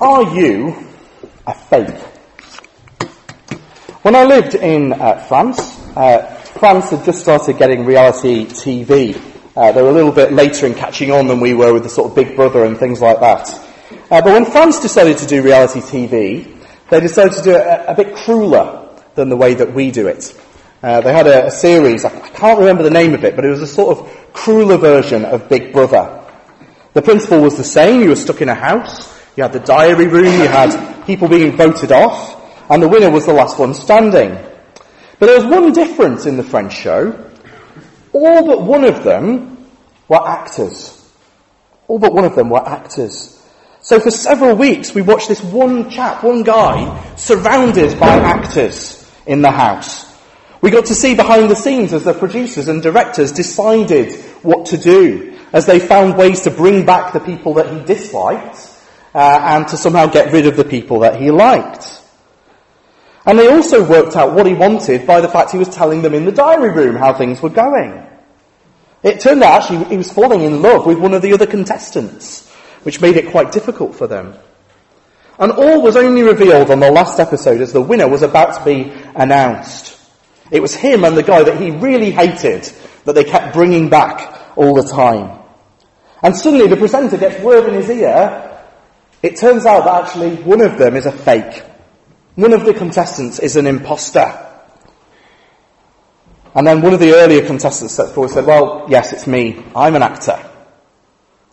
Are you a fake? When I lived in uh, France, uh, France had just started getting reality TV. Uh, they were a little bit later in catching on than we were with the sort of Big Brother and things like that. Uh, but when France decided to do reality TV, they decided to do it a, a bit crueler than the way that we do it. Uh, they had a, a series, I, I can't remember the name of it, but it was a sort of crueler version of Big Brother. The principle was the same. You were stuck in a house. You had the diary room. You had people being voted off. And the winner was the last one standing. But there was one difference in the French show. All but one of them were actors. All but one of them were actors. So for several weeks we watched this one chap, one guy, surrounded by actors in the house. We got to see behind the scenes as the producers and directors decided what to do, as they found ways to bring back the people that he disliked, uh, and to somehow get rid of the people that he liked. And they also worked out what he wanted by the fact he was telling them in the diary room how things were going. It turned out actually he was falling in love with one of the other contestants, which made it quite difficult for them. And all was only revealed on the last episode as the winner was about to be announced. It was him and the guy that he really hated that they kept bringing back all the time. And suddenly the presenter gets word in his ear. It turns out that actually one of them is a fake. One of the contestants is an imposter. And then one of the earlier contestants stepped forward and said, well, yes, it's me. I'm an actor.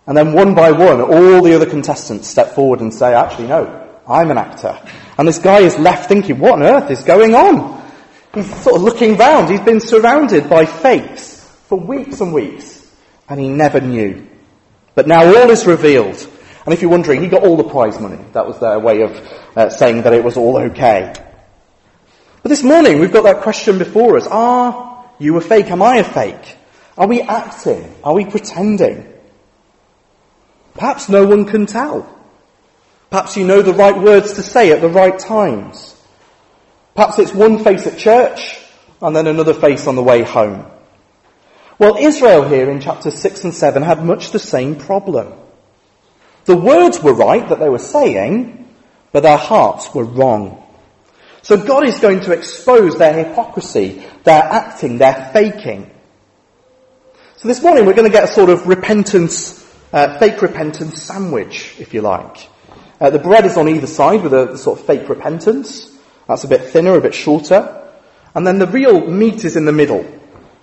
And then one by one, all the other contestants step forward and say, actually, no, I'm an actor. And this guy is left thinking, what on earth is going on? He's sort of looking round. He's been surrounded by fakes for weeks and weeks. And he never knew. But now all is revealed. And if you're wondering, he got all the prize money. That was their way of uh, saying that it was all okay. But this morning we've got that question before us. Are you a fake? Am I a fake? Are we acting? Are we pretending? Perhaps no one can tell. Perhaps you know the right words to say at the right times. Perhaps it's one face at church and then another face on the way home. Well, Israel here in chapters 6 and 7 had much the same problem. The words were right that they were saying, but their hearts were wrong. So God is going to expose their hypocrisy, their acting, their faking. So this morning we're going to get a sort of repentance, uh, fake repentance sandwich, if you like. Uh, the bread is on either side with a sort of fake repentance. That's a bit thinner, a bit shorter. And then the real meat is in the middle,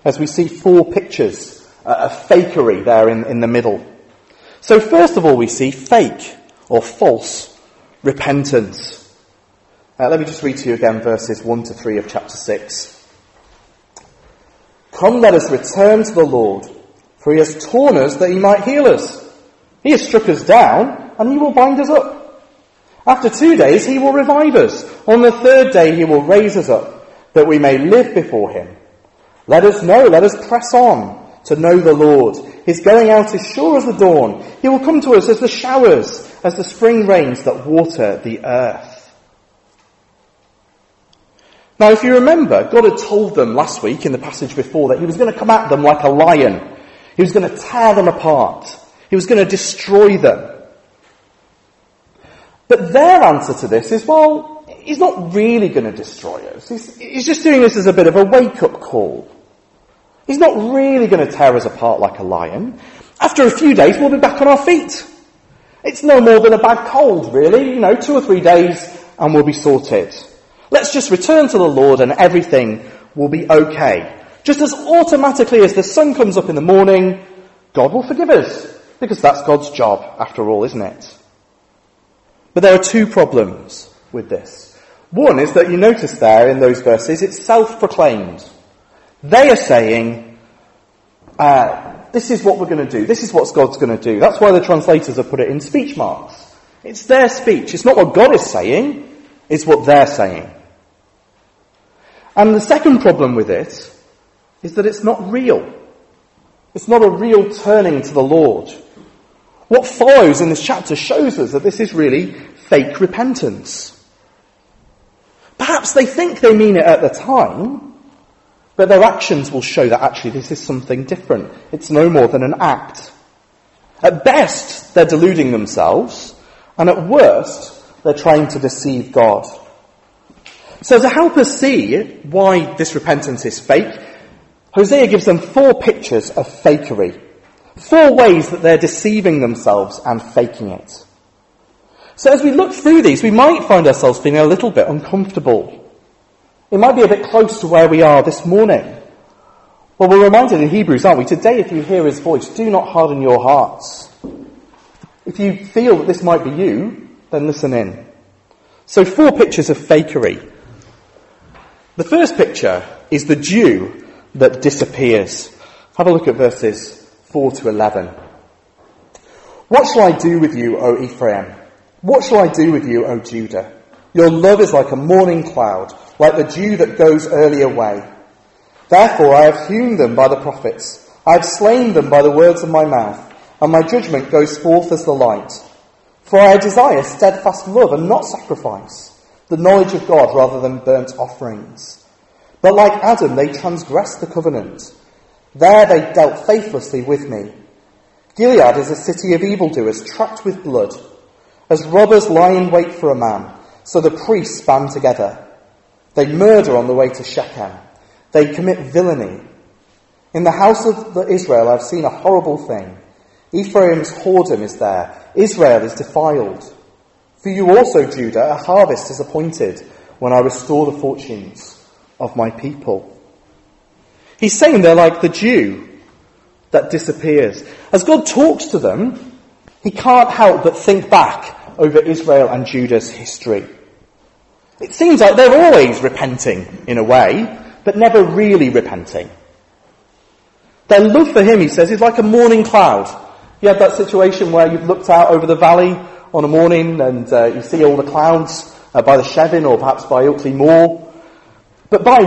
as we see four pictures uh, of fakery there in, in the middle. So first of all we see fake or false repentance. Uh, let me just read to you again verses 1 to 3 of chapter 6. Come, let us return to the Lord, for he has torn us that he might heal us. He has struck us down, and he will bind us up. After two days, he will revive us. On the third day, he will raise us up, that we may live before him. Let us know, let us press on to know the Lord. His going out is sure as the dawn. He will come to us as the showers, as the spring rains that water the earth. Now, if you remember, God had told them last week in the passage before that He was going to come at them like a lion. He was going to tear them apart. He was going to destroy them. But their answer to this is, well, He's not really going to destroy us. He's, he's just doing this as a bit of a wake-up call. He's not really going to tear us apart like a lion. After a few days, we'll be back on our feet. It's no more than a bad cold, really. You know, two or three days and we'll be sorted. Let's just return to the Lord and everything will be okay. Just as automatically as the sun comes up in the morning, God will forgive us. Because that's God's job, after all, isn't it? But there are two problems with this. One is that you notice there in those verses, it's self-proclaimed. They are saying, uh, this is what we're going to do. This is what God's going to do. That's why the translators have put it in speech marks. It's their speech. It's not what God is saying. It's what they're saying. And the second problem with it is that it's not real. It's not a real turning to the Lord. What follows in this chapter shows us that this is really fake repentance. Perhaps they think they mean it at the time, but their actions will show that actually this is something different. It's no more than an act. At best, they're deluding themselves, and at worst, they're trying to deceive God. So to help us see why this repentance is fake, Hosea gives them four pictures of fakery. Four ways that they're deceiving themselves and faking it. So as we look through these, we might find ourselves feeling a little bit uncomfortable. It might be a bit close to where we are this morning. Well, we're reminded in Hebrews, aren't we? Today, if you hear his voice, do not harden your hearts. If you feel that this might be you, then listen in. So, four pictures of fakery. The first picture is the dew that disappears. Have a look at verses 4 to 11. What shall I do with you, O Ephraim? What shall I do with you, O Judah? Your love is like a morning cloud, like the dew that goes early away. Therefore I have hewn them by the prophets. I have slain them by the words of my mouth, and my judgment goes forth as the light. For I desire steadfast love and not sacrifice, the knowledge of God rather than burnt offerings. But like Adam, they transgressed the covenant. There they dealt faithlessly with me. Gilead is a city of evildoers, trapped with blood. As robbers lie in wait for a man, so the priests band together. They murder on the way to Shechem. They commit villainy. In the house of Israel, I've seen a horrible thing. Ephraim's whoredom is there. Israel is defiled. For you also, Judah, a harvest is appointed when I restore the fortunes of my people. He's saying they're like the dew that disappears. As God talks to them, he can't help but think back over Israel and Judah's history. It seems like they're always repenting in a way, but never really repenting. Their love for him, he says, is like a morning cloud. You have that situation where you've looked out over the valley on a morning and uh, you see all the clouds uh, by the Chevin or perhaps by Ilkley Moor. But by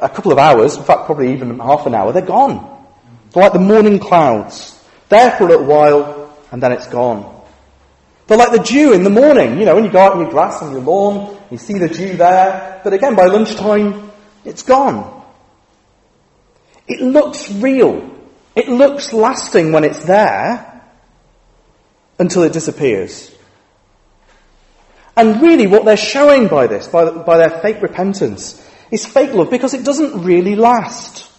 a couple of hours, in fact probably even half an hour, they're gone. They're like the morning clouds. There for a little while and then it's gone. They're like the dew in the morning, you know, when you go out in your grass on your lawn, you see the dew there, but again by lunchtime, it's gone. It looks real. It looks lasting when it's there until it disappears. And really what they're showing by this, by, by their fake repentance, is fake love because it doesn't really last.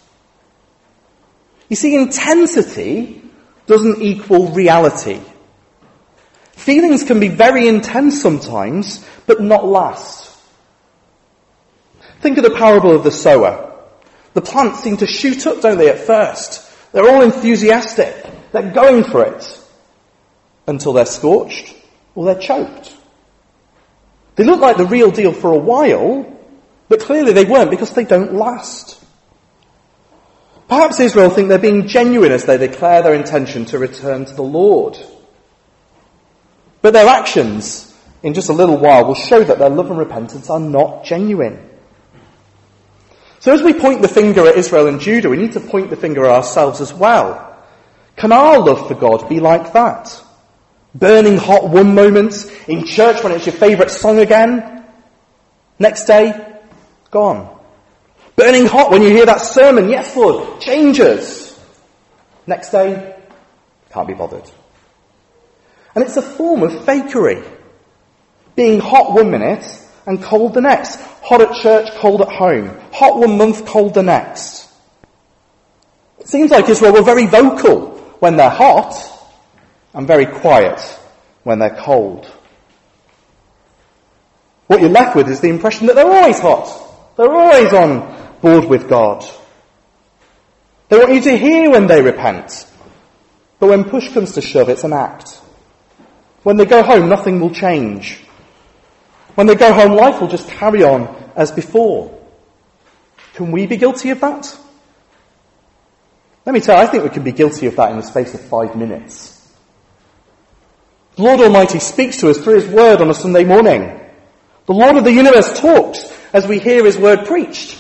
You see, intensity doesn't equal reality. Feelings can be very intense sometimes, but not last. Think of the parable of the sower. The plants seem to shoot up, don't they, at first? They're all enthusiastic. They're going for it. Until they're scorched or they're choked. They look like the real deal for a while, but clearly they weren't because they don't last. Perhaps Israel think they're being genuine as they declare their intention to return to the Lord. But their actions in just a little while will show that their love and repentance are not genuine. So as we point the finger at Israel and Judah, we need to point the finger at ourselves as well. Can our love for God be like that? Burning hot one moment, in church when it's your favourite song again, next day, gone. Burning hot when you hear that sermon, yes Lord, changes. Next day, can't be bothered. And it's a form of fakery. Being hot one minute and cold the next. Hot at church, cold at home. Hot one month, cold the next. It seems like Israel were very vocal when they're hot and very quiet when they're cold. What you're left with is the impression that they're always hot. They're always on board with God. They want you to hear when they repent. But when push comes to shove, it's an act. When they go home, nothing will change. When they go home, life will just carry on as before. Can we be guilty of that? Let me tell you, I think we can be guilty of that in the space of five minutes. The Lord Almighty speaks to us through His Word on a Sunday morning. The Lord of the universe talks as we hear His Word preached.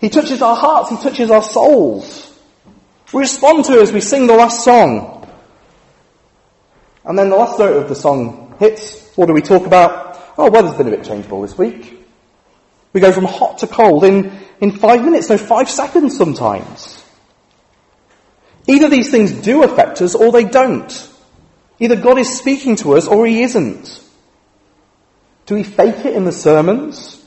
He touches our hearts, He touches our souls. We respond to it as we sing the last song. And then the last note of the song hits. What do we talk about? Oh, weather's been a bit changeable this week. We go from hot to cold in, in five minutes, no, five seconds sometimes. Either these things do affect us or they don't. Either God is speaking to us or He isn't. Do we fake it in the sermons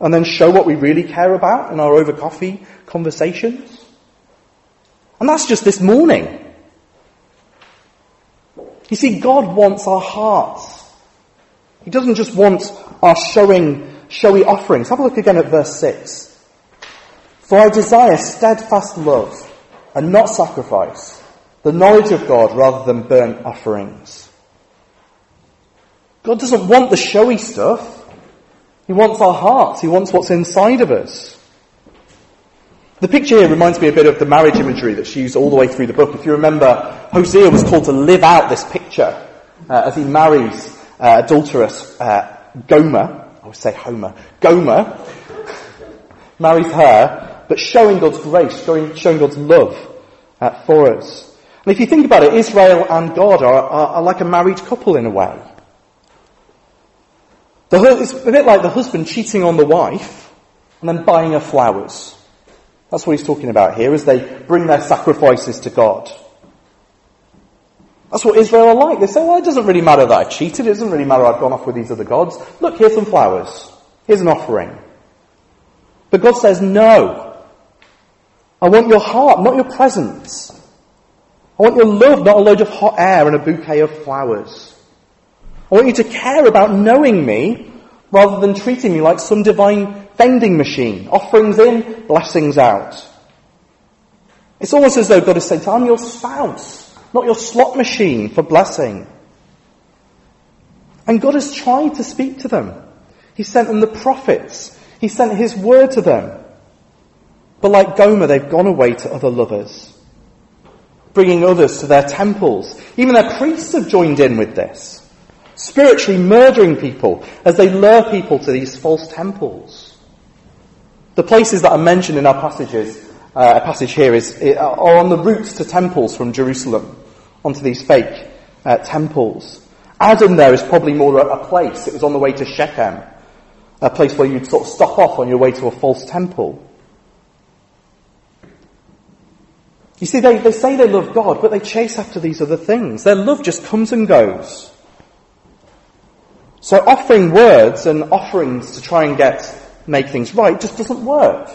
and then show what we really care about in our over coffee conversations? And that's just this morning. You see, God wants our hearts. He doesn't just want our showing, showy offerings. Have a look again at verse 6. For I desire steadfast love and not sacrifice, the knowledge of God rather than burnt offerings. God doesn't want the showy stuff. He wants our hearts. He wants what's inside of us. The picture here reminds me a bit of the marriage imagery that's used all the way through the book. If you remember, Hosea was called to live out this picture uh, as he marries uh, adulterous uh, Gomer. I would say Homer. Gomer marries her, but showing God's grace, showing, showing God's love uh, for us. And if you think about it, Israel and God are, are, are like a married couple in a way. The, it's a bit like the husband cheating on the wife and then buying her flowers. That's what he's talking about here as they bring their sacrifices to God. That's what Israel are like. They say, well, it doesn't really matter that I cheated. It doesn't really matter I've gone off with these other gods. Look, here's some flowers. Here's an offering. But God says, no. I want your heart, not your presence. I want your love, not a load of hot air and a bouquet of flowers. I want you to care about knowing me rather than treating me like some divine vending machine. Offerings in, blessings out. It's almost as though God is saying, I'm your spouse, not your slot machine for blessing. And God has tried to speak to them. He sent them the prophets. He sent his word to them. But like Gomer, they've gone away to other lovers, bringing others to their temples. Even their priests have joined in with this spiritually murdering people as they lure people to these false temples. The places that are mentioned in our passages, uh, a passage here is, are on the routes to temples from Jerusalem, onto these fake uh, temples. Adam there is probably more a, place. It was on the way to Shechem, a place where you'd sort of stop off on your way to a false temple. You see, they, they say they love God, but they chase after these other things. Their love just comes and goes. So offering words and offerings to try and get, make things right just doesn't work.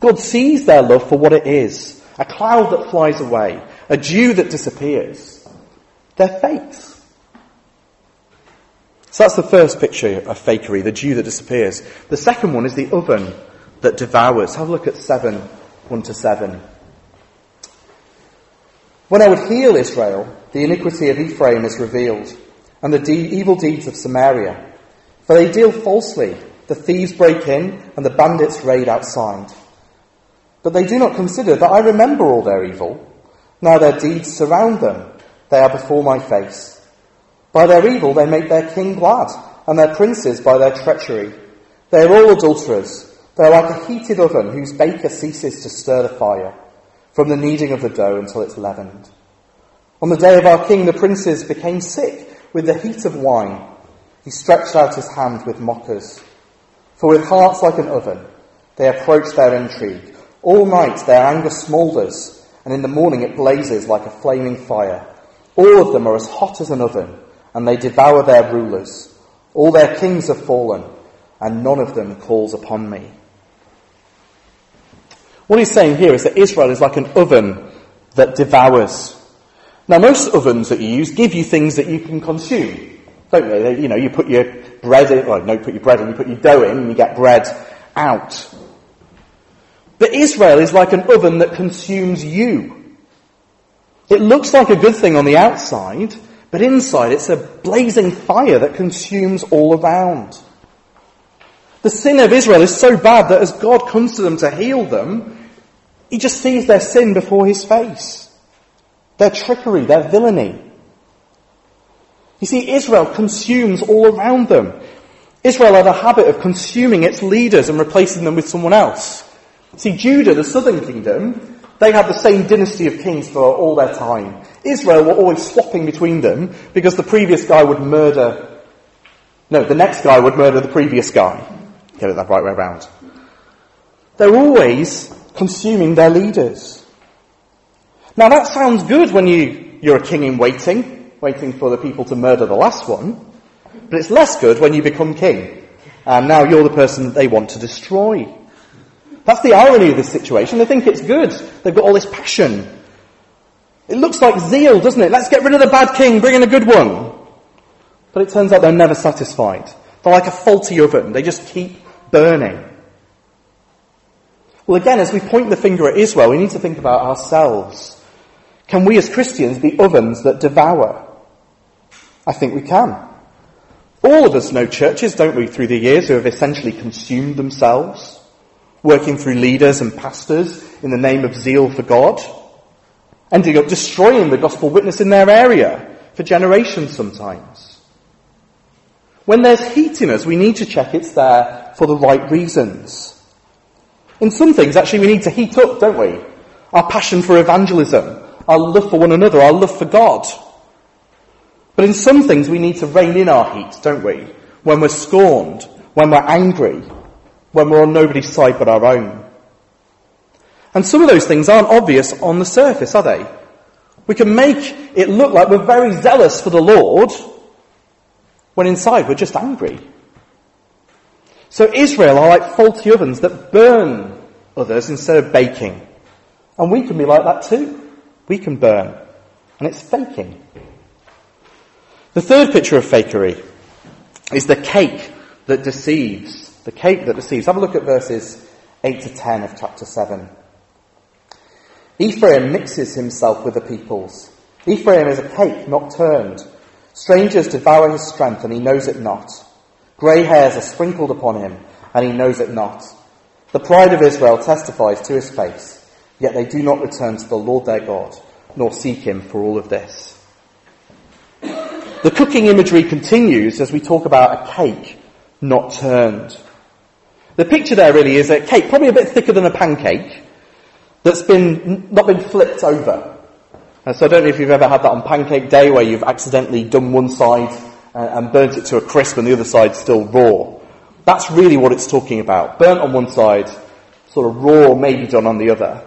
God sees their love for what it is. A cloud that flies away. A dew that disappears. They're fakes. So that's the first picture of fakery, the dew that disappears. The second one is the oven that devours. Have a look at 7, 1 to 7. When I would heal Israel, the iniquity of Ephraim is revealed and the de- evil deeds of Samaria. For they deal falsely, the thieves break in, and the bandits raid outside. But they do not consider that I remember all their evil. Now their deeds surround them, they are before my face. By their evil they make their king glad, and their princes by their treachery. They are all adulterers. They are like a heated oven whose baker ceases to stir the fire, from the kneading of the dough until it's leavened. On the day of our king, the princes became sick with the heat of wine, he stretched out his hand with mockers. For with hearts like an oven, they approach their intrigue. All night their anger smoulders, and in the morning it blazes like a flaming fire. All of them are as hot as an oven, and they devour their rulers. All their kings have fallen, and none of them calls upon me. What he's saying here is that Israel is like an oven that devours. Now, most ovens that you use give you things that you can consume, don't they? they you know, you put your bread in, well, no, put your bread in, you put your dough in, and you get bread out. But Israel is like an oven that consumes you. It looks like a good thing on the outside, but inside it's a blazing fire that consumes all around. The sin of Israel is so bad that as God comes to them to heal them, he just sees their sin before his face their trickery, their villainy. You see, Israel consumes all around them. Israel had a habit of consuming its leaders and replacing them with someone else. See, Judah, the southern kingdom, they had the same dynasty of kings for all their time. Israel were always swapping between them because the previous guy would murder, no, the next guy would murder the previous guy. Get it that right way around. They're always consuming their leaders. Now that sounds good when you, you're a king in waiting, waiting for the people to murder the last one. But it's less good when you become king. And now you're the person that they want to destroy. That's the irony of this situation. They think it's good. They've got all this passion. It looks like zeal, doesn't it? Let's get rid of the bad king, bring in a good one. But it turns out they're never satisfied. They're like a faulty oven. They just keep burning. Well, again, as we point the finger at Israel, we need to think about ourselves. Can we as Christians be ovens that devour? I think we can. All of us know churches, don't we, through the years who have essentially consumed themselves, working through leaders and pastors in the name of zeal for God, ending up destroying the gospel witness in their area for generations sometimes. When there's heat in us, we need to check it's there for the right reasons. In some things, actually, we need to heat up, don't we? Our passion for evangelism, our love for one another, our love for God. But in some things we need to rein in our heat, don't we? When we're scorned, when we're angry, when we're on nobody's side but our own. And some of those things aren't obvious on the surface, are they? We can make it look like we're very zealous for the Lord when inside we're just angry. So Israel are like faulty ovens that burn others instead of baking. And we can be like that too. We can burn. And it's faking. The third picture of fakery is the cake that deceives. The cake that deceives. Have a look at verses 8 to 10 of chapter 7. Ephraim mixes himself with the peoples. Ephraim is a cake not turned. Strangers devour his strength and he knows it not. Grey hairs are sprinkled upon him and he knows it not. The pride of Israel testifies to his face, yet they do not return to the Lord their God, nor seek him for all of this. The cooking imagery continues as we talk about a cake not turned. The picture there really is a cake, probably a bit thicker than a pancake, that's been, not been flipped over. And so I don't know if you've ever had that on pancake day where you've accidentally done one side uh, and burnt it to a crisp and the other side still raw. That's really what it's talking about. Burnt on one side, sort of raw maybe done on the other.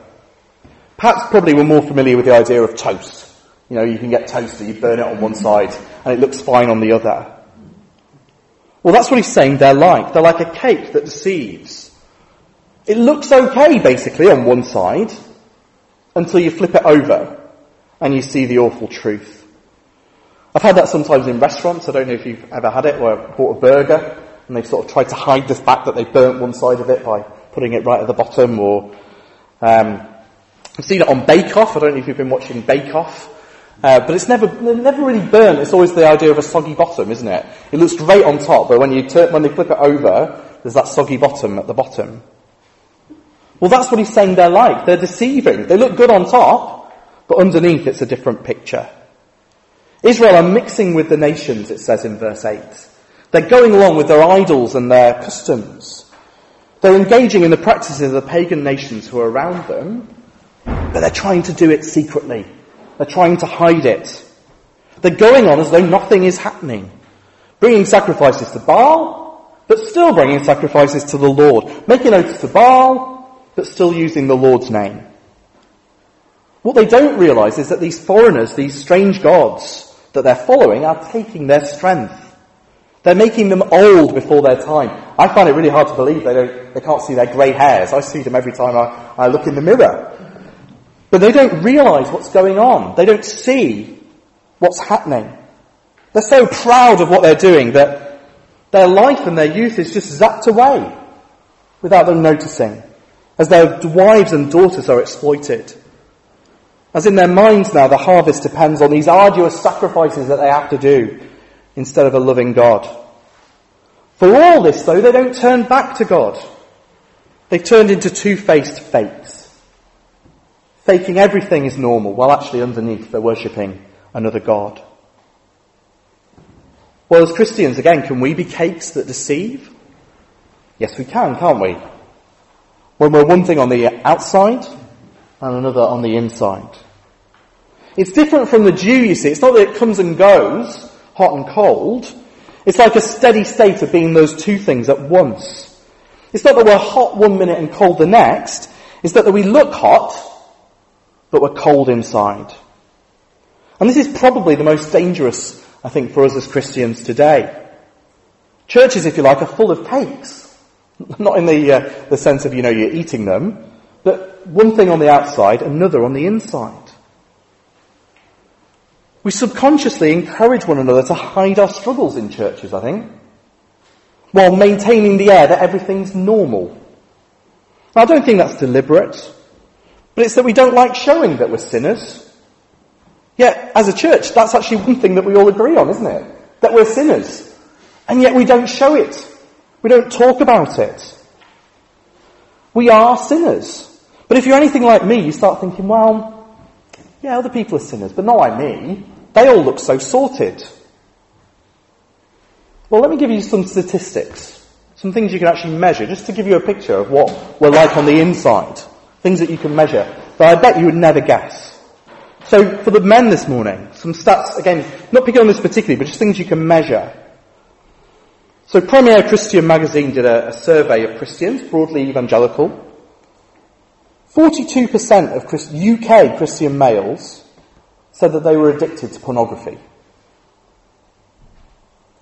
Perhaps probably we're more familiar with the idea of toast. You know, you can get toast you burn it on one side and it looks fine on the other. Well, that's what he's saying they're like. They're like a cake that deceives. It looks okay, basically, on one side, until you flip it over and you see the awful truth. I've had that sometimes in restaurants. I don't know if you've ever had it, where I bought a burger and they've sort of tried to hide the fact that they burnt one side of it by putting it right at the bottom, or um, I've seen it on Bake Off. I don't know if you've been watching Bake Off. Uh, but it's never, never really burnt. It's always the idea of a soggy bottom, isn't it? It looks great on top, but when you turn, when they flip it over, there's that soggy bottom at the bottom. Well, that's what he's saying they're like. They're deceiving. They look good on top, but underneath it's a different picture. Israel are mixing with the nations, it says in verse 8. They're going along with their idols and their customs. They're engaging in the practices of the pagan nations who are around them, but they're trying to do it secretly. They're trying to hide it. They're going on as though nothing is happening. Bringing sacrifices to Baal, but still bringing sacrifices to the Lord. Making oaths to Baal, but still using the Lord's name. What they don't realize is that these foreigners, these strange gods that they're following are taking their strength. They're making them old before their time. I find it really hard to believe they don't, they can't see their grey hairs. I see them every time I, I look in the mirror. But they don't realize what's going on. They don't see what's happening. They're so proud of what they're doing that their life and their youth is just zapped away without them noticing as their wives and daughters are exploited. As in their minds now, the harvest depends on these arduous sacrifices that they have to do instead of a loving God. For all this, though, they don't turn back to God. They've turned into two-faced fakes faking everything is normal, while actually underneath they're worshipping another God. Well, as Christians, again, can we be cakes that deceive? Yes, we can, can't we? When we're one thing on the outside and another on the inside. It's different from the dew, you see. It's not that it comes and goes, hot and cold. It's like a steady state of being those two things at once. It's not that we're hot one minute and cold the next. It's that we look hot but we're cold inside. And this is probably the most dangerous, I think, for us as Christians today. Churches, if you like, are full of cakes. Not in the, uh, the sense of, you know, you're eating them, but one thing on the outside, another on the inside. We subconsciously encourage one another to hide our struggles in churches, I think, while maintaining the air that everything's normal. Now, I don't think that's deliberate, but it's that we don't like showing that we're sinners. Yet, as a church, that's actually one thing that we all agree on, isn't it? That we're sinners. And yet we don't show it. We don't talk about it. We are sinners. But if you're anything like me, you start thinking, well, yeah, other people are sinners, but not like me. They all look so sorted. Well, let me give you some statistics. Some things you can actually measure, just to give you a picture of what we're like on the inside. Things that you can measure that I bet you would never guess. So, for the men this morning, some stats, again, not picking on this particularly, but just things you can measure. So Premier Christian magazine did a, a survey of Christians, broadly evangelical. 42% of UK Christian males said that they were addicted to pornography.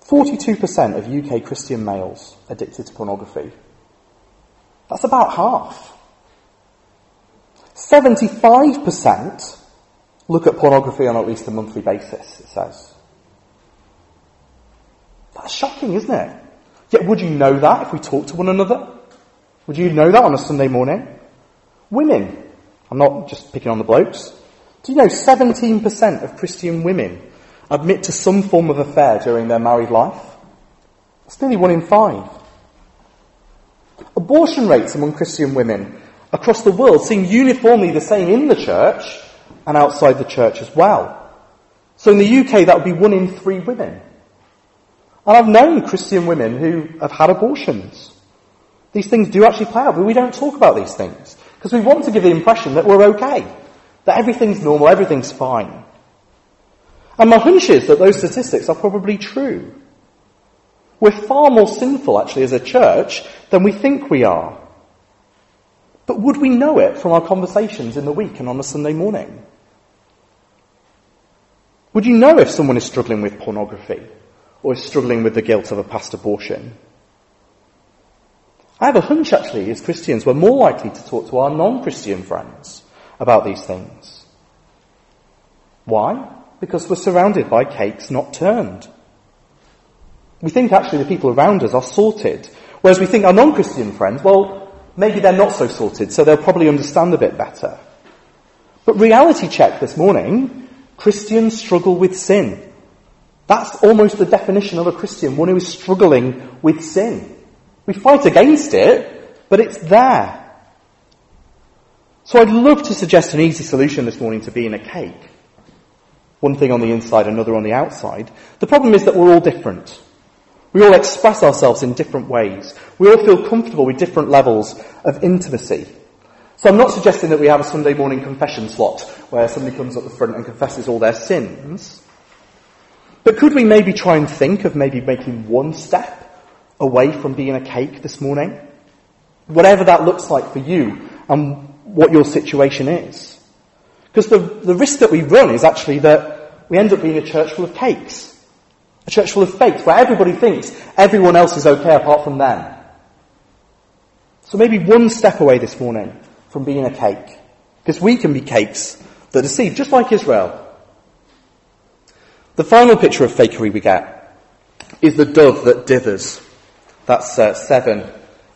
42% of UK Christian males addicted to pornography. That's about half. 75% look at pornography on at least a monthly basis, it says. That's shocking, isn't it? Yet would you know that if we talked to one another? Would you know that on a Sunday morning? Women. I'm not just picking on the blokes. Do you know 17% of Christian women admit to some form of affair during their married life? It's nearly one in five. Abortion rates among Christian women across the world seem uniformly the same in the church and outside the church as well. So in the UK, that would be one in three women. And I've known Christian women who have had abortions. These things do actually play out, but we don't talk about these things because we want to give the impression that we're okay, that everything's normal, everything's fine. And my hunch is that those statistics are probably true. We're far more sinful actually as a church than we think we are. But would we know it from our conversations in the week and on a Sunday morning? Would you know if someone is struggling with pornography? or is struggling with the guilt of a past abortion. I have a hunch actually, as Christians, we're more likely to talk to our non-Christian friends about these things. Why? Because we're surrounded by cakes not turned. We think actually the people around us are sorted, whereas we think our non-Christian friends, well, maybe they're not so sorted, so they'll probably understand a bit better. But reality check this morning, Christians struggle with sin. That's almost the definition of a Christian, one who is struggling with sin. We fight against it, but it's there. So I'd love to suggest an easy solution this morning to being a cake. One thing on the inside, another on the outside. The problem is that we're all different. We all express ourselves in different ways. We all feel comfortable with different levels of intimacy. So I'm not suggesting that we have a Sunday morning confession slot where somebody comes up the front and confesses all their sins. But could we maybe try and think of maybe making one step away from being a cake this morning? Whatever that looks like for you and what your situation is. Because the, the risk that we run is actually that we end up being a church full of cakes. A church full of fakes where everybody thinks everyone else is okay apart from them. So maybe one step away this morning from being a cake. Because we can be cakes that deceive, just like Israel. The final picture of fakery we get is the dove that dithers. That's uh, 7,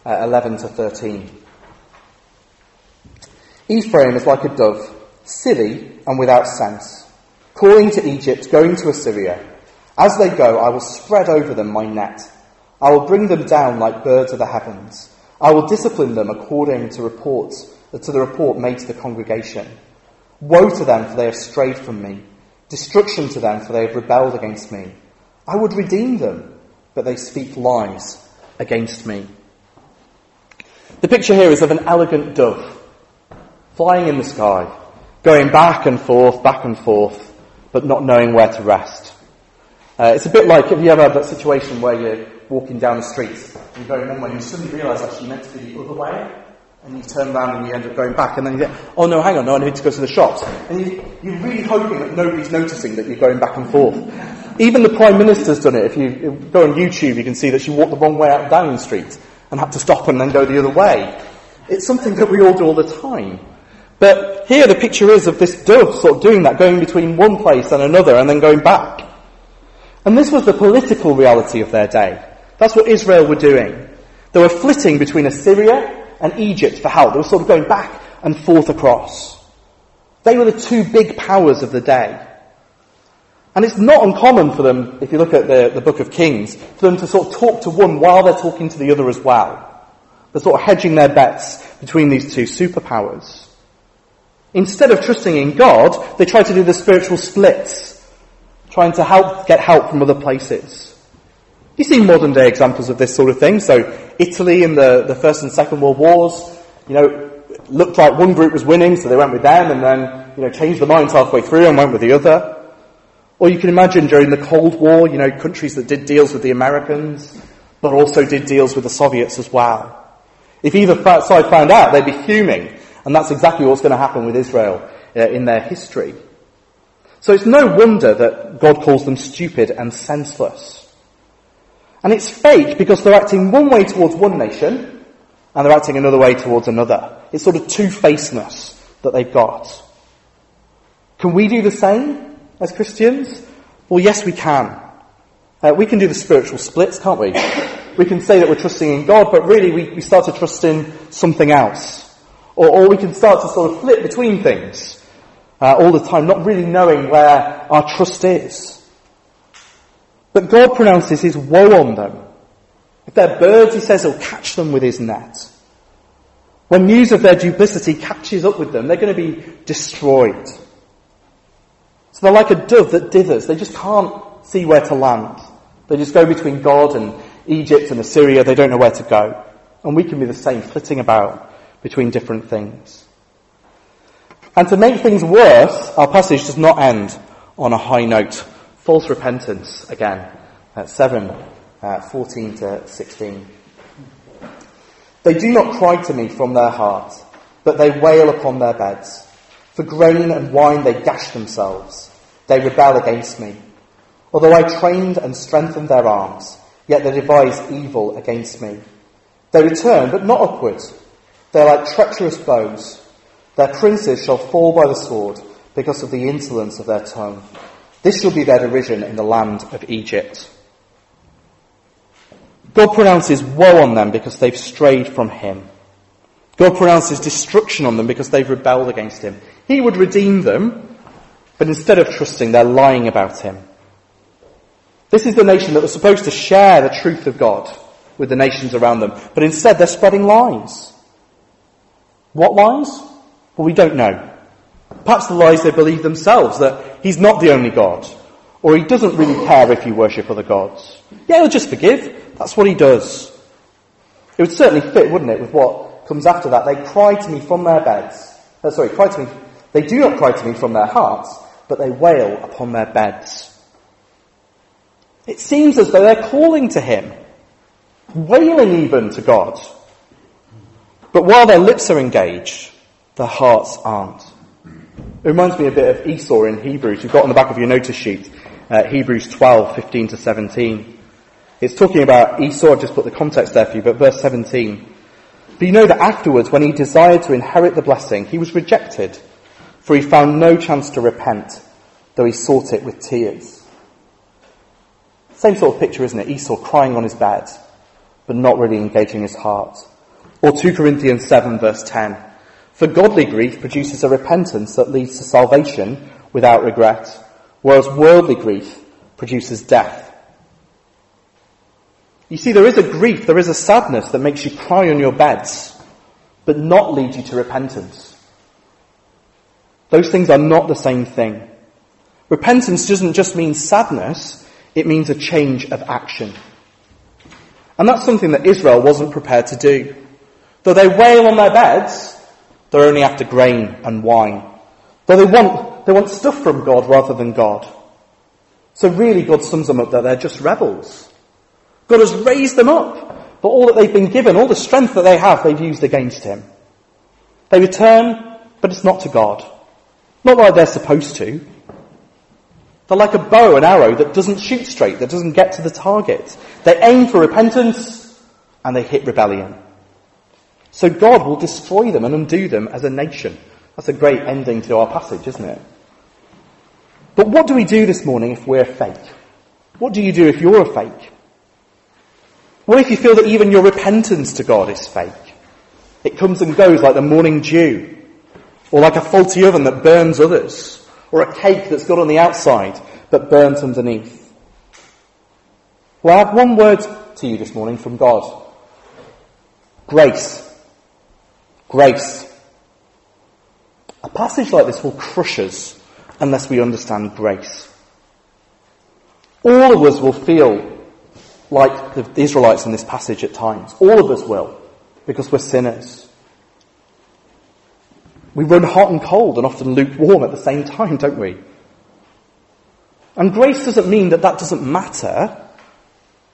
uh, 11 to 13. Ephraim is like a dove, silly and without sense, calling to Egypt, going to Assyria. As they go, I will spread over them my net. I will bring them down like birds of the heavens. I will discipline them according to reports, to the report made to the congregation. Woe to them, for they have strayed from me. Destruction to them, for they have rebelled against me. I would redeem them, but they speak lies against me. The picture here is of an elegant dove flying in the sky, going back and forth, back and forth, but not knowing where to rest. Uh, it's a bit like, have you ever had that situation where you're walking down the street and you're going one way and you suddenly realise actually you meant to be the other way? and you turn around and you end up going back, and then you get, oh no, hang on, no, I need to go to the shops. And you, you're really hoping that nobody's noticing that you're going back and forth. Even the Prime Minister's done it. If you go on YouTube, you can see that she walked the wrong way out Downing Street and had to stop and then go the other way. It's something that we all do all the time. But here the picture is of this dove sort of doing that, going between one place and another and then going back. And this was the political reality of their day. That's what Israel were doing. They were flitting between Assyria and Egypt for help. They were sort of going back and forth across. They were the two big powers of the day. And it's not uncommon for them, if you look at the, the book of Kings, for them to sort of talk to one while they're talking to the other as well. They're sort of hedging their bets between these two superpowers. Instead of trusting in God, they try to do the spiritual splits, trying to help, get help from other places. You see modern day examples of this sort of thing. So Italy in the, the First and Second World Wars, you know, looked like one group was winning, so they went with them and then, you know, changed their minds halfway through and went with the other. Or you can imagine during the Cold War, you know, countries that did deals with the Americans, but also did deals with the Soviets as well. If either side found out, they'd be fuming. And that's exactly what's going to happen with Israel uh, in their history. So it's no wonder that God calls them stupid and senseless. And it's fake because they're acting one way towards one nation and they're acting another way towards another. It's sort of two-facedness that they've got. Can we do the same as Christians? Well, yes, we can. Uh, we can do the spiritual splits, can't we? We can say that we're trusting in God, but really we, we start to trust in something else. Or, or we can start to sort of flip between things uh, all the time, not really knowing where our trust is. But God pronounces his woe on them. If they're birds, he says he'll catch them with his net. When news of their duplicity catches up with them, they're going to be destroyed. So they're like a dove that dithers. They just can't see where to land. They just go between God and Egypt and Assyria. They don't know where to go. And we can be the same, flitting about between different things. And to make things worse, our passage does not end on a high note false repentance again, at 7, uh, 14 to 16. They do not cry to me from their heart, but they wail upon their beds. For grain and wine they gash themselves. They rebel against me. Although I trained and strengthened their arms, yet they devise evil against me. They return, but not upwards. They are like treacherous bows. Their princes shall fall by the sword because of the insolence of their tongue. This shall be their derision in the land of Egypt. God pronounces woe on them because they've strayed from Him. God pronounces destruction on them because they've rebelled against Him. He would redeem them, but instead of trusting, they're lying about Him. This is the nation that was supposed to share the truth of God with the nations around them, but instead they're spreading lies. What lies? Well, we don't know. Perhaps the lies they believe themselves, that he's not the only God, or he doesn't really care if you worship other gods. Yeah, he'll just forgive. That's what he does. It would certainly fit, wouldn't it, with what comes after that. They cry to me from their beds. Uh, sorry, cry to me. They do not cry to me from their hearts, but they wail upon their beds. It seems as though they're calling to him, wailing even to God. But while their lips are engaged, their hearts aren't. It reminds me a bit of Esau in Hebrews. You've got on the back of your notice sheet, uh, Hebrews 12, 15 to 17. It's talking about Esau. I've just put the context there for you, but verse 17. But you know that afterwards, when he desired to inherit the blessing, he was rejected, for he found no chance to repent, though he sought it with tears. Same sort of picture, isn't it? Esau crying on his bed, but not really engaging his heart. Or 2 Corinthians 7 verse 10. For godly grief produces a repentance that leads to salvation without regret, whereas worldly grief produces death. You see, there is a grief, there is a sadness that makes you cry on your beds, but not lead you to repentance. Those things are not the same thing. Repentance doesn't just mean sadness, it means a change of action. And that's something that Israel wasn't prepared to do. Though they wail on their beds, they're only after grain and wine. Though they want, they want stuff from God rather than God. So really God sums them up that they're just rebels. God has raised them up, but all that they've been given, all the strength that they have, they've used against Him. They return, but it's not to God. Not like they're supposed to. They're like a bow and arrow that doesn't shoot straight, that doesn't get to the target. They aim for repentance and they hit rebellion. So God will destroy them and undo them as a nation. That's a great ending to our passage, isn't it? But what do we do this morning if we're fake? What do you do if you're a fake? What if you feel that even your repentance to God is fake? It comes and goes like the morning dew, or like a faulty oven that burns others, or a cake that's good on the outside but burnt underneath. Well, I have one word to you this morning from God. Grace. Grace. A passage like this will crush us unless we understand grace. All of us will feel like the Israelites in this passage at times. All of us will, because we're sinners. We run hot and cold and often lukewarm at the same time, don't we? And grace doesn't mean that that doesn't matter,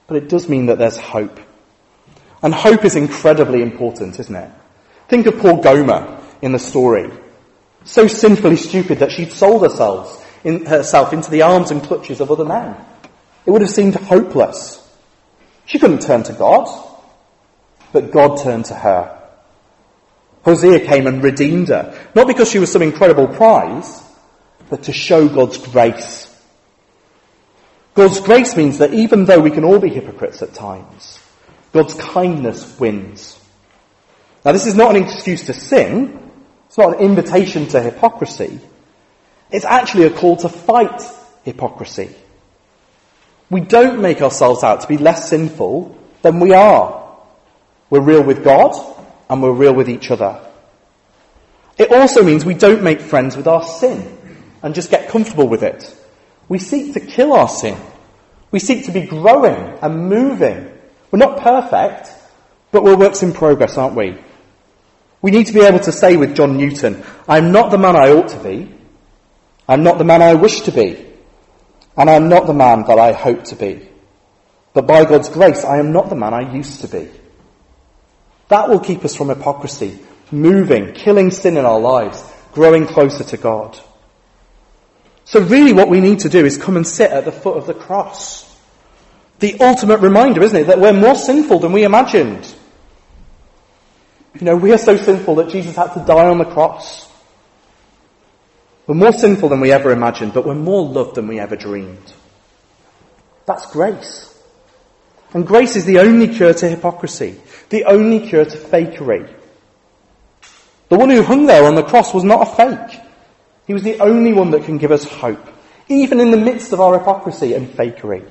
but it does mean that there's hope. And hope is incredibly important, isn't it? Think of poor Gomer in the story. So sinfully stupid that she'd sold herself, in, herself into the arms and clutches of other men. It would have seemed hopeless. She couldn't turn to God, but God turned to her. Hosea came and redeemed her, not because she was some incredible prize, but to show God's grace. God's grace means that even though we can all be hypocrites at times, God's kindness wins. Now this is not an excuse to sin. It's not an invitation to hypocrisy. It's actually a call to fight hypocrisy. We don't make ourselves out to be less sinful than we are. We're real with God and we're real with each other. It also means we don't make friends with our sin and just get comfortable with it. We seek to kill our sin. We seek to be growing and moving. We're not perfect, but we're works in progress, aren't we? We need to be able to say with John Newton, I'm not the man I ought to be. I'm not the man I wish to be. And I'm not the man that I hope to be. But by God's grace, I am not the man I used to be. That will keep us from hypocrisy, moving, killing sin in our lives, growing closer to God. So really what we need to do is come and sit at the foot of the cross. The ultimate reminder, isn't it, that we're more sinful than we imagined. You know, we are so sinful that Jesus had to die on the cross. We're more sinful than we ever imagined, but we're more loved than we ever dreamed. That's grace. And grace is the only cure to hypocrisy, the only cure to fakery. The one who hung there on the cross was not a fake. He was the only one that can give us hope, even in the midst of our hypocrisy and fakery.